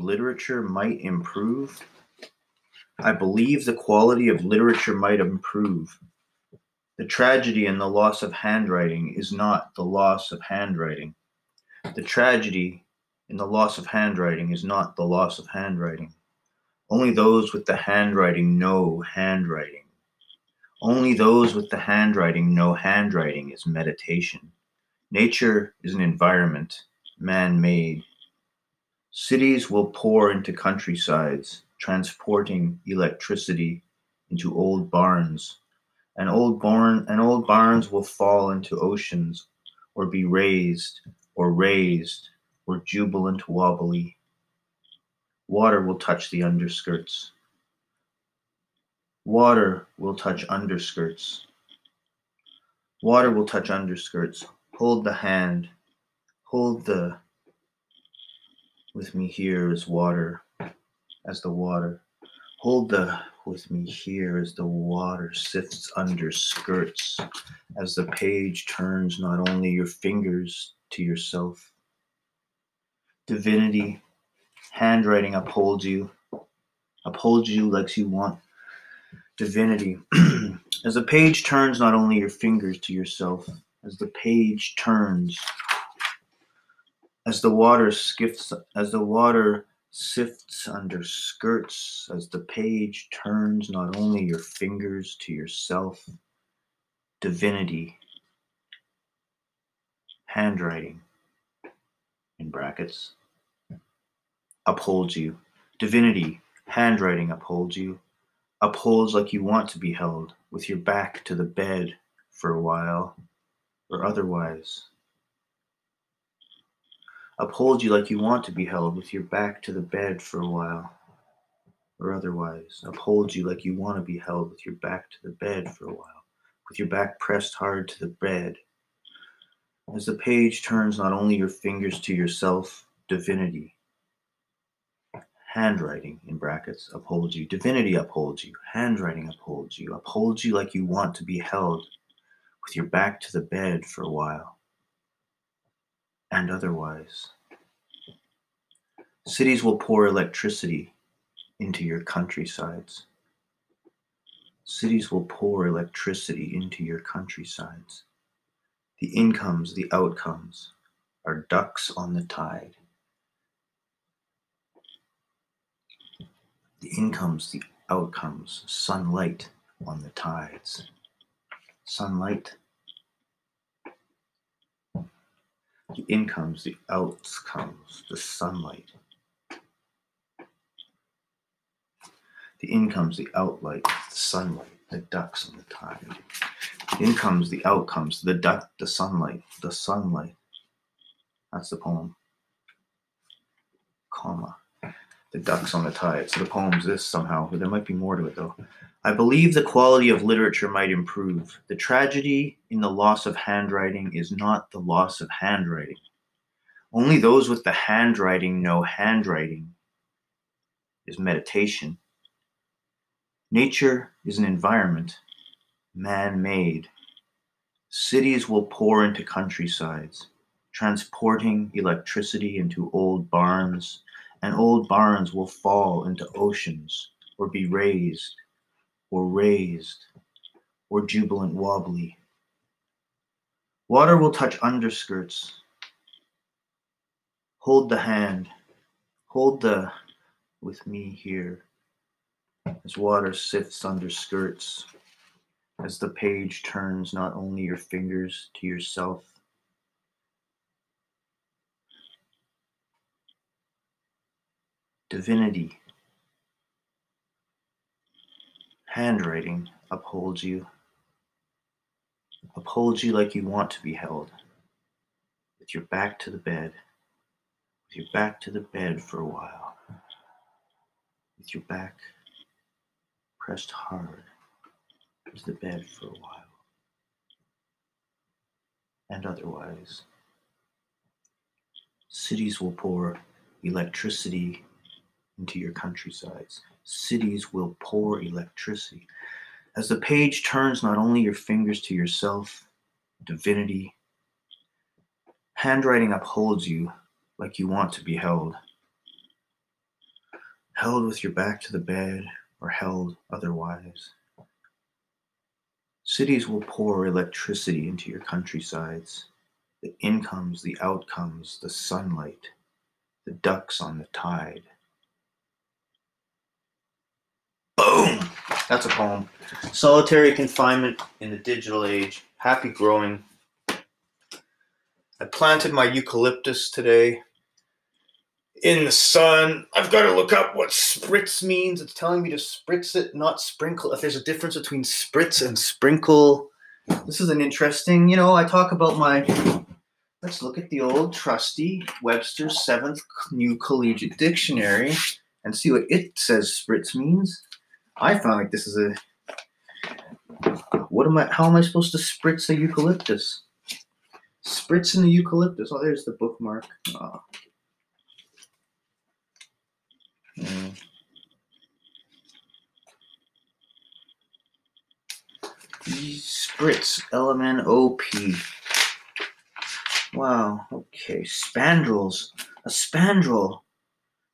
literature might improve? I believe the quality of literature might improve. The tragedy in the loss of handwriting is not the loss of handwriting. The tragedy in the loss of handwriting is not the loss of handwriting. Only those with the handwriting know handwriting. Only those with the handwriting know handwriting is meditation. Nature is an environment, man made. Cities will pour into countrysides, transporting electricity into old barns. And old, barn, and old barns will fall into oceans, or be raised, or raised, or jubilant wobbly. Water will touch the underskirts. Water will touch underskirts. Water will touch underskirts. Hold the hand. Hold the. With me here is water, as the water. Hold the with me here as the water sifts under skirts, as the page turns not only your fingers to yourself. Divinity, handwriting upholds you, upholds you like you want. Divinity, as the page turns not only your fingers to yourself, as the page turns, as the water skips, as the water sifts under skirts, as the page turns not only your fingers to yourself, divinity, handwriting, in brackets, upholds you. Divinity, handwriting upholds you, upholds like you want to be held, with your back to the bed for a while, or otherwise. Upholds you like you want to be held, with your back to the bed for a while, or otherwise. Upholds you like you want to be held, with your back to the bed for a while, with your back pressed hard to the bed. As the page turns not only your fingers to yourself, divinity, handwriting in brackets upholds you, divinity upholds you, handwriting upholds you, upholds you like you want to be held with your back to the bed for a while and otherwise. Cities will pour electricity into your countrysides. Cities will pour electricity into your countrysides. The incomes, the outcomes are ducks on the tide. The incomes, the outcomes, sunlight on the tides. Sunlight. The incomes, the outcomes, the sunlight. The incomes, the outlight, the sunlight, the ducks on the tide. The incomes, the outcomes, the duck, the sunlight, the sunlight. That's the poem. Comma the ducks on the tide. So the poem's this somehow, but there might be more to it though. I believe the quality of literature might improve. The tragedy in the loss of handwriting is not the loss of handwriting. Only those with the handwriting know handwriting is meditation. Nature is an environment, man made. Cities will pour into countrysides, transporting electricity into old barns and old barns will fall into oceans or be raised or raised or jubilant wobbly. Water will touch underskirts. Hold the hand. Hold the with me here as water sifts under skirts, as the page turns not only your fingers to yourself, divinity. Handwriting upholds you, upholds you like you want to be held, with your back to the bed, with your back to the bed for a while, with your back pressed hard to the bed for a while, and otherwise. Cities will pour electricity into your countrysides. Cities will pour electricity. As the page turns not only your fingers to yourself, divinity, handwriting upholds you like you want to be held, held with your back to the bed or held otherwise. Cities will pour electricity into your countrysides. The incomes, the outcomes, the sunlight, the ducks on the tide. Boom! That's a poem. Solitary confinement in the digital age. Happy growing. I planted my eucalyptus today in the sun. I've got to look up what spritz means. It's telling me to spritz it, not sprinkle. If there's a difference between spritz and sprinkle. This is an interesting, you know, I talk about my. Let's look at the old trusty Webster's Seventh New Collegiate Dictionary and see what it says spritz means. I found like this is a. What am I? How am I supposed to spritz a eucalyptus? Spritz in the eucalyptus. Oh, there's the bookmark. Oh. Mm. Spritz, L M N O P. Wow, okay. Spandrels. A spandrel.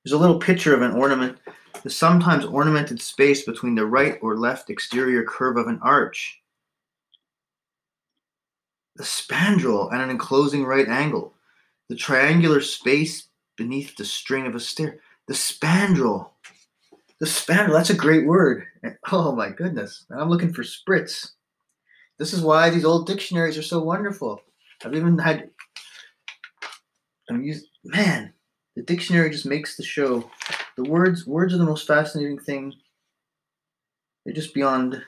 There's a little picture of an ornament, the sometimes ornamented space between the right or left exterior curve of an arch. The spandrel at an enclosing right angle. The triangular space beneath the string of a stair. The spandrel. The spandrel, that's a great word. Oh my goodness. I'm looking for spritz. This is why these old dictionaries are so wonderful. I've even had I'm used man, the dictionary just makes the show. The words words are the most fascinating thing. They're just beyond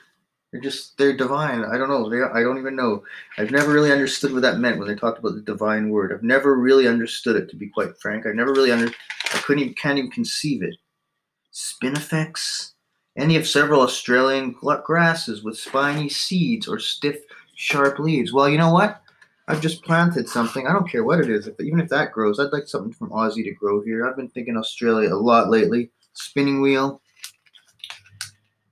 they're just they're divine. I don't know. They I don't even know. I've never really understood what that meant when they talked about the divine word. I've never really understood it to be quite frank. I never really under I couldn't even can't even conceive it. Spinifex, any of several Australian grasses with spiny seeds or stiff, sharp leaves. Well, you know what? I've just planted something. I don't care what it is. If, even if that grows, I'd like something from Aussie to grow here. I've been thinking Australia a lot lately. Spinning wheel.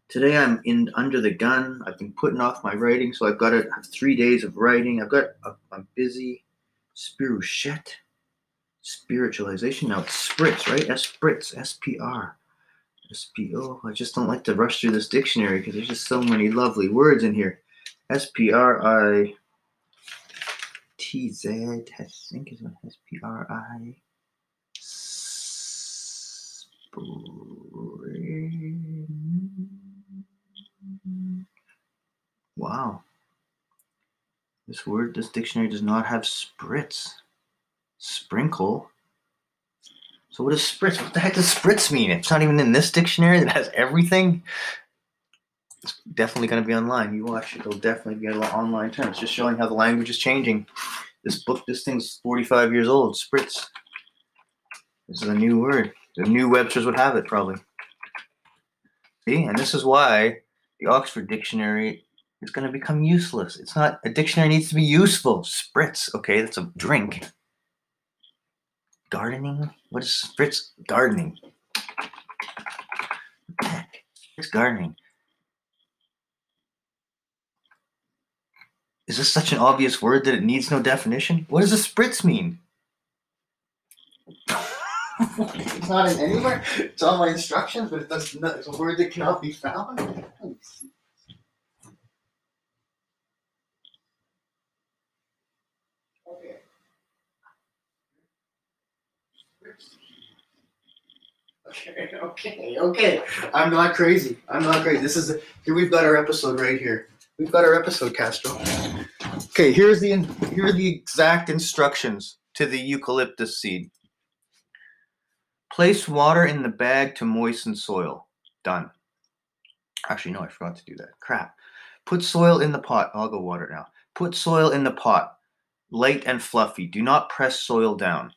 Today I'm in under the gun. I've been putting off my writing, so I've got to have three days of writing. I've got I'm busy. Spirochete. Spiritualization. Now it's spritz, right? S spritz. S P R. S P O. I just don't like to rush through this dictionary because there's just so many lovely words in here. S P R I T Z, I think is what S P R I. Wow. This word, this dictionary does not have spritz. Sprinkle. So what does spritz? What the heck does spritz mean? It's not even in this dictionary that has everything. It's definitely going to be online. You watch it; it'll definitely be online term. It's just showing how the language is changing. This book, this thing's 45 years old. Spritz. This is a new word. The new Webster's would have it probably. See, and this is why the Oxford Dictionary is going to become useless. It's not a dictionary needs to be useful. Spritz, okay, that's a drink. Gardening? What is spritz? Gardening. It's gardening. Is this such an obvious word that it needs no definition? What does a spritz mean? it's not in anywhere. It's on my instructions, but it does not, it's a word that cannot be found. Okay. Okay, okay, okay. I'm not crazy. I'm not crazy. This is here. We've got our episode right here. We've got our episode, Castro. Okay, here's the here are the exact instructions to the eucalyptus seed. Place water in the bag to moisten soil. Done. Actually, no, I forgot to do that. Crap. Put soil in the pot. I'll go water now. Put soil in the pot, light and fluffy. Do not press soil down.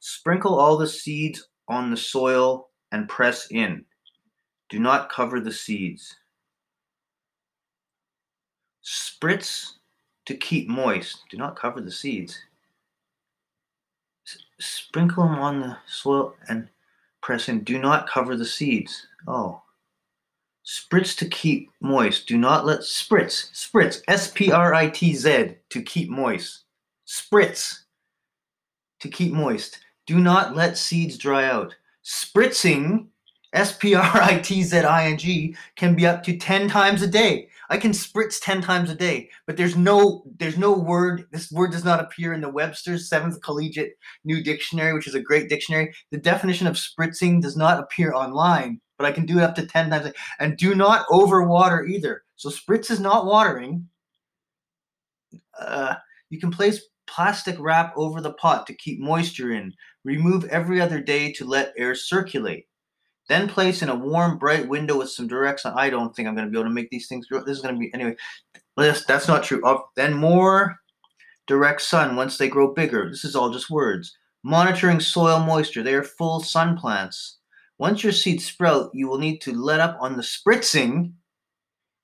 Sprinkle all the seeds on the soil and press in. Do not cover the seeds. Spritz to keep moist. Do not cover the seeds. S- sprinkle them on the soil and press in. Do not cover the seeds. Oh. Spritz to keep moist. Do not let spritz. Spritz. S P R I T Z to keep moist. Spritz to keep moist. Do not let seeds dry out. Spritzing S P R I T Z I N G can be up to 10 times a day. I can spritz 10 times a day, but there's no there's no word this word does not appear in the Webster's 7th Collegiate New Dictionary, which is a great dictionary. The definition of spritzing does not appear online, but I can do it up to 10 times a. And do not overwater either. So spritz is not watering. Uh, you can place plastic wrap over the pot to keep moisture in. Remove every other day to let air circulate. Then place in a warm, bright window with some direct sun. I don't think I'm going to be able to make these things grow. This is going to be, anyway, this, that's not true. Uh, then more direct sun once they grow bigger. This is all just words. Monitoring soil moisture. They are full sun plants. Once your seeds sprout, you will need to let up on the spritzing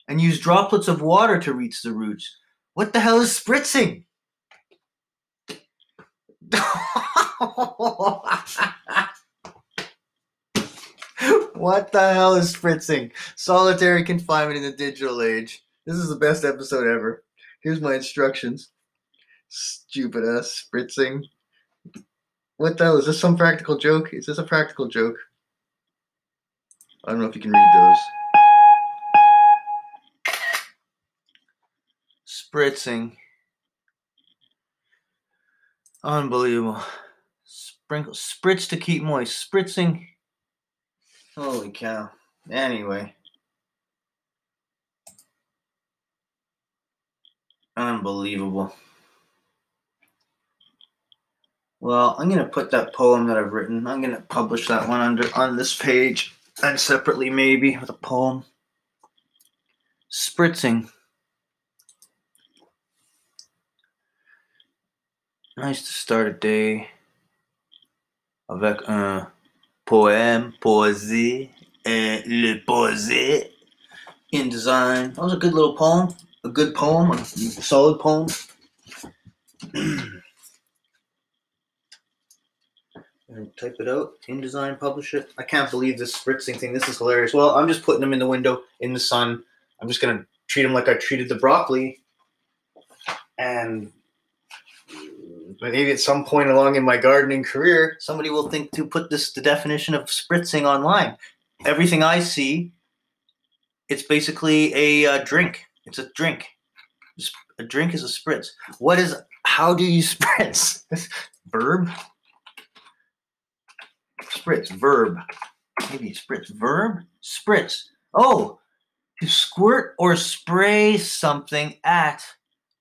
and use droplets of water to reach the roots. What the hell is spritzing? what the hell is spritzing? Solitary confinement in the digital age. This is the best episode ever. Here's my instructions. Stupid ass spritzing. What the hell? Is this some practical joke? Is this a practical joke? I don't know if you can read those. Spritzing. Unbelievable. Sprinkle spritz to keep moist. Spritzing. Holy cow. Anyway. Unbelievable. Well, I'm gonna put that poem that I've written. I'm gonna publish that one under on this page and separately maybe with a poem. Spritzing. Nice to start a day avec un uh, poème posé and le posé in design. That was a good little poem. A good poem, a solid poem. and type it out, InDesign, publish it. I can't believe this spritzing thing. This is hilarious. Well, I'm just putting them in the window in the sun. I'm just gonna treat them like I treated the broccoli, and maybe at some point along in my gardening career, somebody will think to put this the definition of spritzing online. Everything I see, it's basically a uh, drink. It's a drink. A drink is a spritz. What is? How do you spritz? Verb. Spritz. Verb. Maybe spritz. Verb. Spritz. Oh, to squirt or spray something at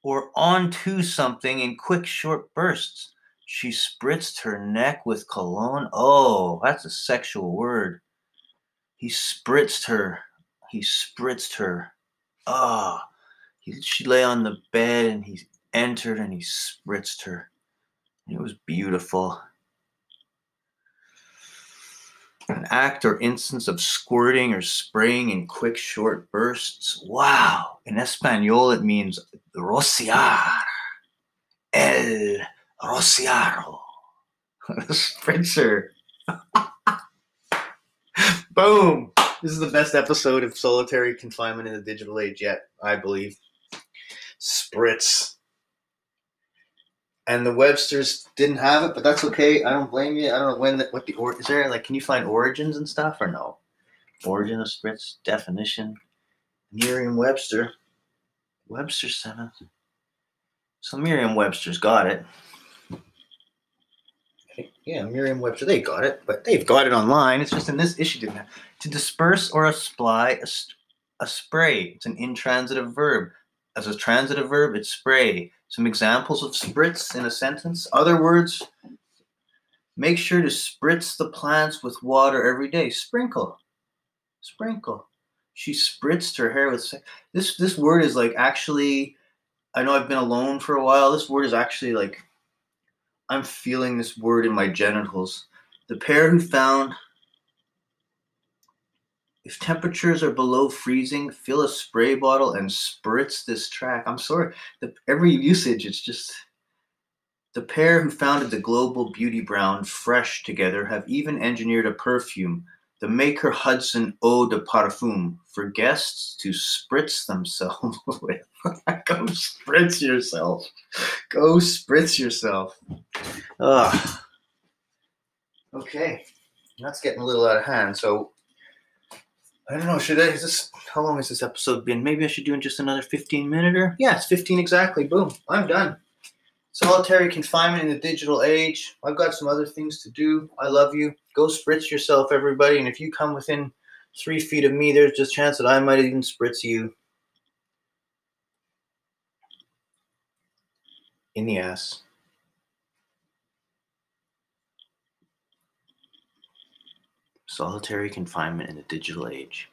or onto something in quick, short bursts. She spritzed her neck with cologne. Oh, that's a sexual word. He spritzed her. He spritzed her. Ah, oh, she lay on the bed and he entered and he spritzed her. It was beautiful. An act or instance of squirting or spraying in quick, short bursts. Wow. In Espanol, it means rociar. El rociaro. Spritzer. Boom. This is the best episode of solitary confinement in the digital age yet, I believe. Spritz and the Websters didn't have it, but that's okay. I don't blame you. I don't know when that what the or is there like can you find origins and stuff or no? Origin of spritz definition. Merriam Webster. Webster seventh. So Merriam Webster's got it. Yeah, Merriam Webster, they got it, but they've got it online. It's just in this issue didn't have. To disperse or apply a, a spray. It's an intransitive verb. As a transitive verb, it's spray. Some examples of spritz in a sentence. Other words, make sure to spritz the plants with water every day. Sprinkle. Sprinkle. She spritzed her hair with this this word is like actually I know I've been alone for a while. This word is actually like I'm feeling this word in my genitals. The pair who found if temperatures are below freezing, fill a spray bottle and spritz this track. I'm sorry, the, every usage, it's just. The pair who founded the global beauty brand Fresh together have even engineered a perfume, the Maker Hudson Eau de Parfum, for guests to spritz themselves with. Go spritz yourself. Go spritz yourself. Ugh. Okay, that's getting a little out of hand. So I don't know. Should I? Is this how long has this episode been? Maybe I should do in just another fifteen minute or Yeah, it's fifteen exactly. Boom. I'm done. Solitary confinement in the digital age. I've got some other things to do. I love you. Go spritz yourself, everybody. And if you come within three feet of me, there's just a chance that I might even spritz you in the ass. Solitary confinement in the digital age.